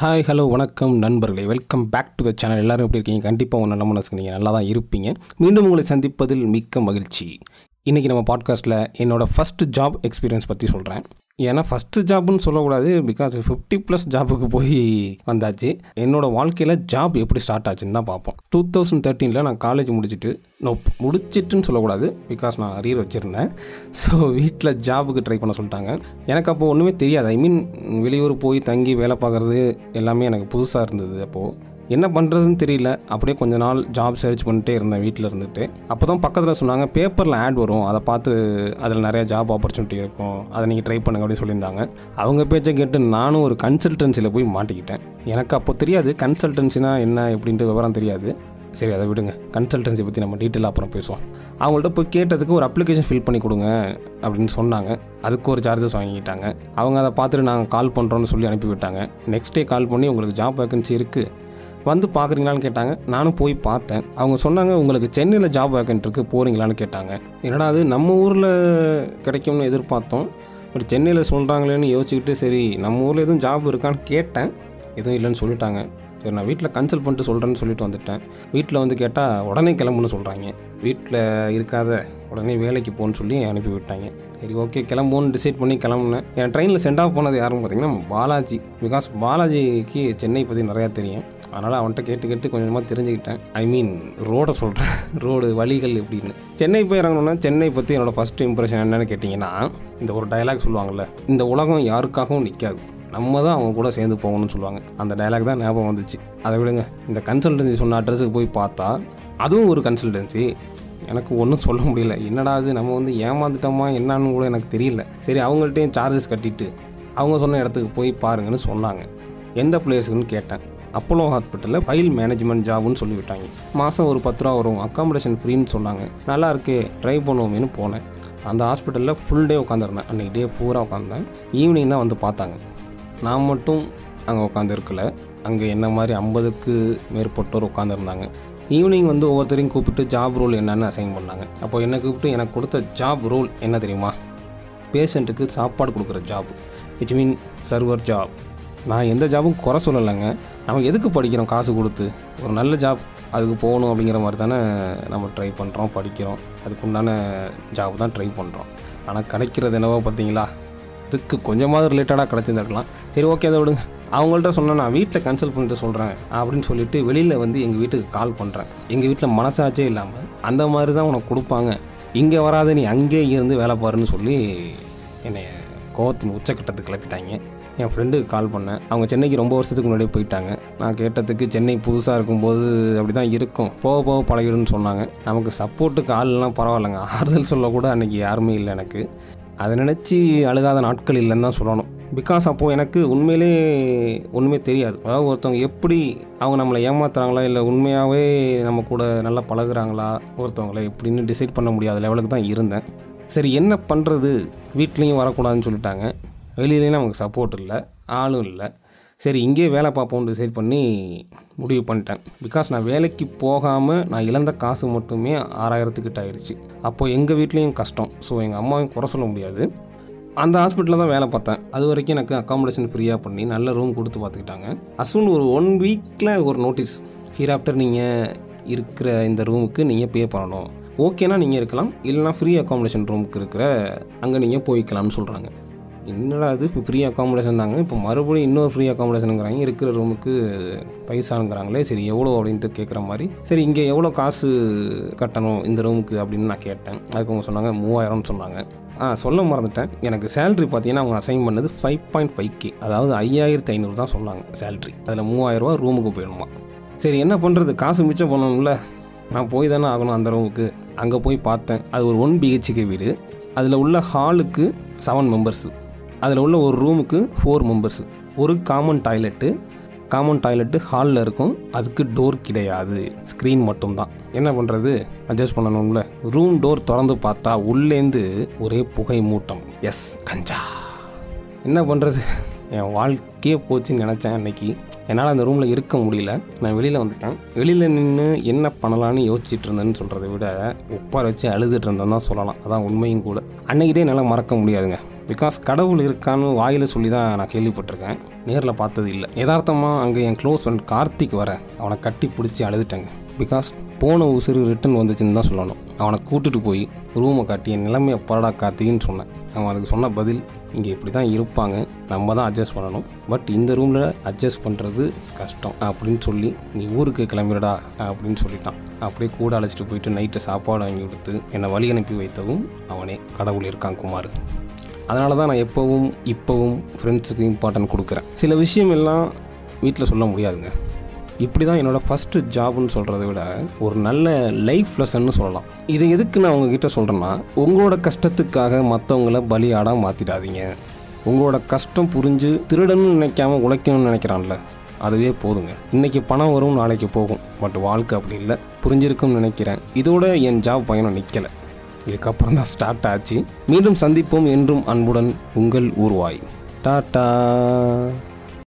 Hi hello வணக்கம் நண்பர்களே. Welcome back to the channel எல்லோரும் எப்படி இருக்கீங்க? கண்டிப்பாக உங்கள் நல்ல மனசுக்கு நீங்கள் நல்லா தான் இருப்பீங்க. மீண்டும் உங்களை சந்திப்பதில் மிக்க மகிழ்ச்சி. இன்றைக்கி நம்ம பாட்காஸ்ட்டில் என்னோடய ஃபஸ்ட்டு ஜாப் எக்ஸ்பீரியன்ஸ் பற்றி சொல்கிறேன் ஏன்னா ஃபஸ்ட்டு ஜாப்னு சொல்லக்கூடாது பிகாஸ் ஃபிஃப்டி ப்ளஸ் ஜாபுக்கு போய் வந்தாச்சு. என்னோடய வாழ்க்கையில் ஜாப் எப்படி ஸ்டார்ட் ஆச்சுன்னு தான் பார்ப்போம். டூ தௌசண்ட் தேர்ட்டீனில் நான் காலேஜ் முடிச்சுட்டு நான் முடிச்சிட்டுன்னு சொல்லக்கூடாது பிகாஸ் நான் அரியர் வச்சுருந்தேன். ஸோ வீட்டில் ஜாபுக்கு ட்ரை பண்ண சொல்லிட்டாங்க. எனக்கு அப்போது ஒன்றுமே தெரியாது. ஐ மீன் வெளியூர் போய் தங்கி வேலை பார்க்குறது எல்லாமே எனக்கு புதுசாக இருந்தது அப்போது என்ன பண்ணுறதுன்னு தெரியல. அப்படியே கொஞ்ச நாள் ஜாப் சர்ச் பண்ணிட்டே இருந்தேன் வீட்டில் இருந்துட்டு. அப்போ தான் பக்கத்தில் சொன்னாங்க பேப்பரில் ஆட் வரும். அதை பார்த்து அதில் நிறைய ஜாப் ஆப்பர்ச்சுனிட்டி இருக்கும். அதை நீங்கள் ட்ரை பண்ணுங்க அப்படின்னு சொல்லியிருந்தாங்க. அவங்க பேச்சை கேட்டு நானும் ஒரு கன்சல்டன்சியில் போய் மாட்டிக்கிட்டேன். எனக்கு அப்போ தெரியாது கன்சல்டன்சினா என்ன எப்படின்ட்டு விவரம் தெரியாது. சரி அதை விடுங்க. கன்சல்டன்சி பற்றி நம்ம டீட்டெயிலாக அப்புறம் பேசுவோம். அவங்கள்ட்ட போய் கேட்டதுக்கு ஒரு அப்ளிகேஷன் ஃபில் பண்ணி கொடுங்க அப்படின்னு சொன்னாங்க. அதுக்கு ஒரு சார்ஜஸ் வாங்கிக்கிட்டாங்க. அவங்க அதை பார்த்துட்டு நாங்கள் கால் பண்ணுறோன்னு சொல்லி அனுப்பி விட்டாங்க நெக்ஸ்ட் டே கால் பண்ணி உங்களுக்கு ஜாப் வேகன்சி இருக்குது வந்து பார்க்குறீங்களான்னு கேட்டாங்க. நானும் போய் பார்த்தேன். அவங்க சொன்னாங்க உங்களுக்கு சென்னையில் ஜாப் வேக்கன்ட் இருக்குது போகிறீங்களான்னு கேட்டாங்க. என்னடா அது நம்ம ஊரில் கிடைக்கும்னு எதிர்பார்த்தோம். பட் சென்னையில் சொல்கிறாங்களேன்னு யோசிச்சுக்கிட்டு சரி நம்ம ஊரில் எதுவும் ஜாப் இருக்கான்னு கேட்டேன். எதுவும் இல்லைன்னு சொல்லிட்டாங்க. சரி நான் வீட்டில் கன்சல்ட் பண்ணிட்டு சொல்கிறேன்னு சொல்லிட்டு வந்துட்டேன். வீட்டில் வந்து கேட்டால் உடனே கிளம்புன்னு சொல்கிறாங்க வீட்டில் இருக்காத உடனே வேலைக்கு போகணுன்னு சொல்லி அனுப்பி விட்டாங்க. சரி ஓகே கிளம்புன்னு டிசைட் பண்ணி கிளம்புனேன். என் ட்ரெயினில் சென்ட் ஆஃப் போனது யாருன்னு பார்த்தீங்கன்னா பாலாஜி. பிகாஸ் பாலாஜிக்கு சென்னை பற்றி நிறையா தெரியும். அதனால் அவன்கிட்ட கேட்டு கேட்டு கொஞ்சமாக தெரிஞ்சுக்கிட்டேன். ஐ மீன் ரோடை சொல்கிறேன் ரோடு வழிகள் எப்படின்னு. சென்னை போய் இறங்கணும்னா சென்னை பற்றி என்னோடய ஃபஸ்ட்டு இம்ப்ரெஷன் என்னென்னு கேட்டிங்கன்னா இந்த ஒரு டயலாக் சொல்லுவாங்கள்ல இந்த உலகம் யாருக்காகவும் நிற்காது நம்ம தான் அவங்க கூட சேர்ந்து போகணும்னு சொல்லுவாங்க. அந்த டயலாக் தான் ஞாபகம் வந்துச்சு. அதை விடுங்க. இந்த கன்சல்டன்சி சொன்ன அட்ரஸுக்கு போய் பார்த்தா அதுவும் ஒரு கன்சல்டன்சி எனக்கு ஒன்றும் சொல்ல முடியல. என்னடா அது நம்ம வந்து ஏமாந்துட்டோமா என்னான்னு கூட எனக்கு தெரியல. சரி அவங்கள்ட்டையும் சார்ஜஸ் கட்டிட்டு அவங்க சொன்ன இடத்துக்கு போய் பாருங்கன்னு சொன்னாங்க. எந்த பிளேஸுக்குன்னு கேட்டேன். அப்போலோ ஹாஸ்பிட்டலில் ஃபைல் மேனேஜ்மெண்ட் ஜாப்னு சொல்லிவிட்டாங்க. மாதம் ஒரு பத்து ரூபா வரும். அக்காமடேஷன் ஃப்ரீன்னு சொன்னாங்க. நல்லா இருக்கே. ட்ரை பண்ணுவோமேனு போனேன். அந்த ஹாஸ்பிட்டலில் ஃபுல் டே உட்காந்துருந்தேன் அன்றைக்கி டே பூரா உட்காந்தேன் ஈவினிங் தான் வந்து பார்த்தாங்க. நான் மட்டும் அங்கே உட்காந்துருக்கல அங்கே என்ன மாதிரி ஐம்பதுக்கு மேற்பட்டோர் உட்காந்துருந்தாங்க ஈவினிங் வந்து ஒவ்வொருத்தரையும் கூப்பிட்டு ஜாப் ரோல் என்னன்னு அசைன் பண்ணாங்க. அப்போ என்னை கூப்பிட்டு எனக்கு கொடுத்த ஜாப் ரோல் என்ன தெரியுமா? பேஷண்ட்டுக்கு சாப்பாடு கொடுக்குற job it's mean server job நான் எந்த ஜாபும் குறை சொல்லலைங்க. நம்ம எதுக்கு படிக்கிறோம்? காசு கொடுத்து. ஒரு நல்ல ஜாப் அதுக்கு போகணும் அப்படிங்கிற மாதிரி தானே நம்ம ட்ரை பண்ணுறோம் படிக்கிறோம். அதுக்கு உண்டான ஜாப் தான் ட்ரை பண்ணுறோம் ஆனால் கிடைக்கிறது என்னவோ பார்த்தீங்களா? இதுக்கு கொஞ்சமாவது ரிலேட்டடாக கிடச்சிருந்துருக்கலாம். சரி ஓகே அதை விடுங்க. அவங்கள்ட்ட சொன்னால் நான் வீட்டில் கன்சல்ட் பண்ணிட்டு சொல்கிறேன் அப்படின்னு சொல்லிட்டு வெளியில் வந்து எங்கள் வீட்டுக்கு கால் பண்ணுறேன் எங்கள் வீட்டில் மனசாச்சே இல்லாமல் அந்த மாதிரி தான் உனக்கு கொடுப்பாங்க. இங்கே வராத நீ அங்கேயே இருந்து வேலை பாருன்னு சொல்லி என்னை கோவத்தின் உச்சக்கட்டத்துக்கு கிளப்பிட்டாங்க. என் ஃப்ரெண்டுக்கு கால் பண்ணேன். அவங்க சென்னைக்கு ரொம்ப வருஷத்துக்கு முன்னாடியே போயிட்டாங்க. நான் கேட்டதுக்கு சென்னை புதுசாக இருக்கும்போது அப்படி தான் இருக்கும். போக போக பழகிடுன்னு சொன்னாங்க. நமக்கு சப்போர்ட்டுக்கு ஆள்லாம் பரவாயில்லைங்க. ஆறுதல் சொல்லக்கூட அன்றைக்கி யாருமே இல்லை எனக்கு. அதை நினச்சி அழுகாத நாட்கள் இல்லைன்னு தான் சொல்லணும். பிகாஸ் அப்போது எனக்கு உண்மையிலே ஒன்றுமே தெரியாது. அதாவது ஒருத்தவங்க எப்படி அவங்க நம்மளை ஏமாத்துறாங்களா இல்லை உண்மையாகவே நம்ம கூட நல்லா பழகுறாங்களா ஒருத்தவங்கள எப்படின்னு டிசைட் பண்ண முடியாத லெவலுக்கு தான் இருந்தேன். சரி என்ன பண்ணுறது வீட்லேயும் வரக்கூடாதுன்னு சொல்லிட்டாங்க. வெளியிலேயும் நமக்கு சப்போர்ட் இல்லை ஆளும் இல்லை. சரி இங்கேயே வேலை பார்ப்போம்னு டிசைட் பண்ணி முடிவு பண்ணிட்டேன். பிகாஸ் நான் வேலைக்கு போகாமல் நான் இழந்த காசு மட்டுமே ஆறாயிரத்துக்கிட்ட ஆயிடுச்சு. அப்போது எங்கள் வீட்லேயும் கஷ்டம். ஸோ எங்கள் அம்மாவையும் குறை சொல்ல முடியாது. அந்த ஹாஸ்பிட்டலில் தான் வேலை பார்த்தேன். அது வரைக்கும் எனக்கு அக்காமடேஷன் ஃப்ரீயாக பண்ணி நல்ல ரூம் கொடுத்து பார்த்துக்கிட்டாங்க. அசூன் ஒரு ஒன் வீக்கில் ஒரு நோட்டீஸ் ஹீர் ஆஃப்டர் நீங்கள் இருக்கிற இந்த ரூமுக்கு நீங்கள் பே பண்ணணும். ஓகேனா நீங்கள் இருக்கலாம். இல்லைனா ஃப்ரீ அக்காமடேஷன் ரூமுக்கு இருக்கிற அங்கே நீங்கள் போய்க்கலாம்னு சொல்கிறாங்க என்னடா அது இப்போ ஃப்ரீ அக்காமடேஷன் தாங்க. இப்போ மறுபடியும் இன்னொரு ஃப்ரீ அக்காமடேஷனுங்கிறாங்க இருக்கிற ரூமுக்கு பைசானுங்கிறாங்களே சரி எவ்வளோ அப்படின்ட்டு கேட்குற மாதிரி. சரி இங்கே எவ்வளோ காசு கட்டணும் இந்த ரூமுக்கு அப்படின்னு நான் கேட்டேன். அதுக்கு அவங்க சொன்னாங்க மூவாயிரம்னு சொன்னாங்க. ஆ சொல்ல மறந்துட்டேன். எனக்கு சேலரி பார்த்தீங்கன்னா அவங்க அசைன் பண்ணது ஃபைவ் பாயிண்ட் ஃபைவ் கே அதாவது ஐயாயிரத்து ஐநூறு தான் சொன்னாங்க சேலரி அதில் மூவாயிரரூவா ரூமுக்கு போயிடணுமா. சரி என்ன பண்ணுறது காசு மிச்சம் பண்ணணும்ல. நான் போய் தானே ஆகணும் அந்த ரூமுக்கு அங்கே போய் பார்த்தேன். அது ஒரு ஒன் பிஹெச்கே வீடு. அதில் உள்ள ஹாலுக்கு செவன் மெம்பர்ஸு அதில் உள்ள ஒரு ரூமுக்கு ஃபோர் மெம்பர்ஸு ஒரு காமன் டாய்லெட்டு காமன் டாய்லெட்டு ஹாலில் இருக்கும். அதுக்கு டோர் கிடையாது. ஸ்க்ரீன் மட்டும்தான். என்ன பண்ணுறது அட்ஜஸ்ட் பண்ணணும்ல. ரூம் டோர் திறந்து பார்த்தா உள்ளேந்து ஒரே புகை மூட்டம். எஸ் கஞ்சா. என்ன பண்ணுறது என் வாழ்க்கையே போச்சுன்னு நினச்சேன் அன்னைக்கு. என்னால் அந்த ரூமில் இருக்க முடியல. நான் வெளியில் வந்துட்டேன். வெளியில் நின்று என்ன பண்ணலான்னு யோசிச்சுட்டு இருந்தேன்னு சொல்கிறத விட உப்பார வச்சு அழுதுட்டு இருந்தேன் தான் சொல்லலாம். அதான் உண்மையும் கூட. அன்னைக்கிட்டே என்னால் மறக்க முடியாதுங்க. பிகாஸ் கடவுள் இருக்கான்னு வாயில் சொல்லி தான் நான் கேள்விப்பட்டிருக்கேன். நேரில் பார்த்தது இல்லை. யதார்த்தமாக அங்கே என் க்ளோஸ் ஃப்ரெண்ட் கார்த்திக் வர அவனை கட்டி பிடிச்சி அழுதுட்டேங்க. பிகாஸ் போன உசுறு ரிட்டன் வந்துச்சுன்னு தான் சொல்லணும். அவனை கூட்டிட்டு போய் ரூமை காட்டி என் நிலைமையை பரடா கார்த்தின்னு சொன்னேன். அவன் அதுக்கு சொன்ன பதில் இங்கே இப்படி தான் இருப்பாங்க. நம்ம தான் அட்ஜஸ்ட் பண்ணணும். பட் இந்த ரூமில் அட்ஜஸ்ட் பண்ணுறது கஷ்டம். அப்படின்னு சொல்லி நீ ஊருக்கு கிளம்பிடா அப்படின்னு சொல்லிட்டான். அப்படியே கூட அழைச்சிட்டு போயிட்டு நைட்டு சாப்பாடு வாங்கி கொடுத்து என்னை வழி அனுப்பி வைத்தவும் அவனே. கடவுள் இருக்கான் குமார். அதனால தான் நான் எப்போவும் இப்போவும் ஃப்ரெண்ட்ஸுக்கு இம்பார்ட்டன்ட் கொடுக்குறேன். சில விஷயம் எல்லாம் வீட்டில் சொல்ல முடியாதுங்க. இப்படி தான் என்னோடய ஃபஸ்ட்டு ஜாப்னு சொல்கிறத விட ஒரு நல்ல லைஃப் லெசன்னு சொல்லலாம். இதை எதுக்கு நான் உங்ககிட்ட சொல்கிறேன்னா உங்களோட கஷ்டத்துக்காக மற்றவங்கள பலியாடாக மாற்றிடாதீங்க உங்களோட கஷ்டம் புரிஞ்சு திருடணும்னு நினைக்காம உழைக்கணும்னு நினைக்கிறான்ல அதுவே போதுங்க. இன்றைக்கி பணம் வரும் நாளைக்கு போகும். பட் வாழ்க்கை அப்படி இல்லை. புரிஞ்சிருக்கும்னு நினைக்கிறேன். இதோட என் ஜாப் பயணம் நிற்கலை இதுக்கப்புறம் தான் ஸ்டார்ட் ஆச்சு. மீண்டும் சந்திப்போம் என்றும் அன்புடன் உங்கள் ஊர்வாய். டாட்டா.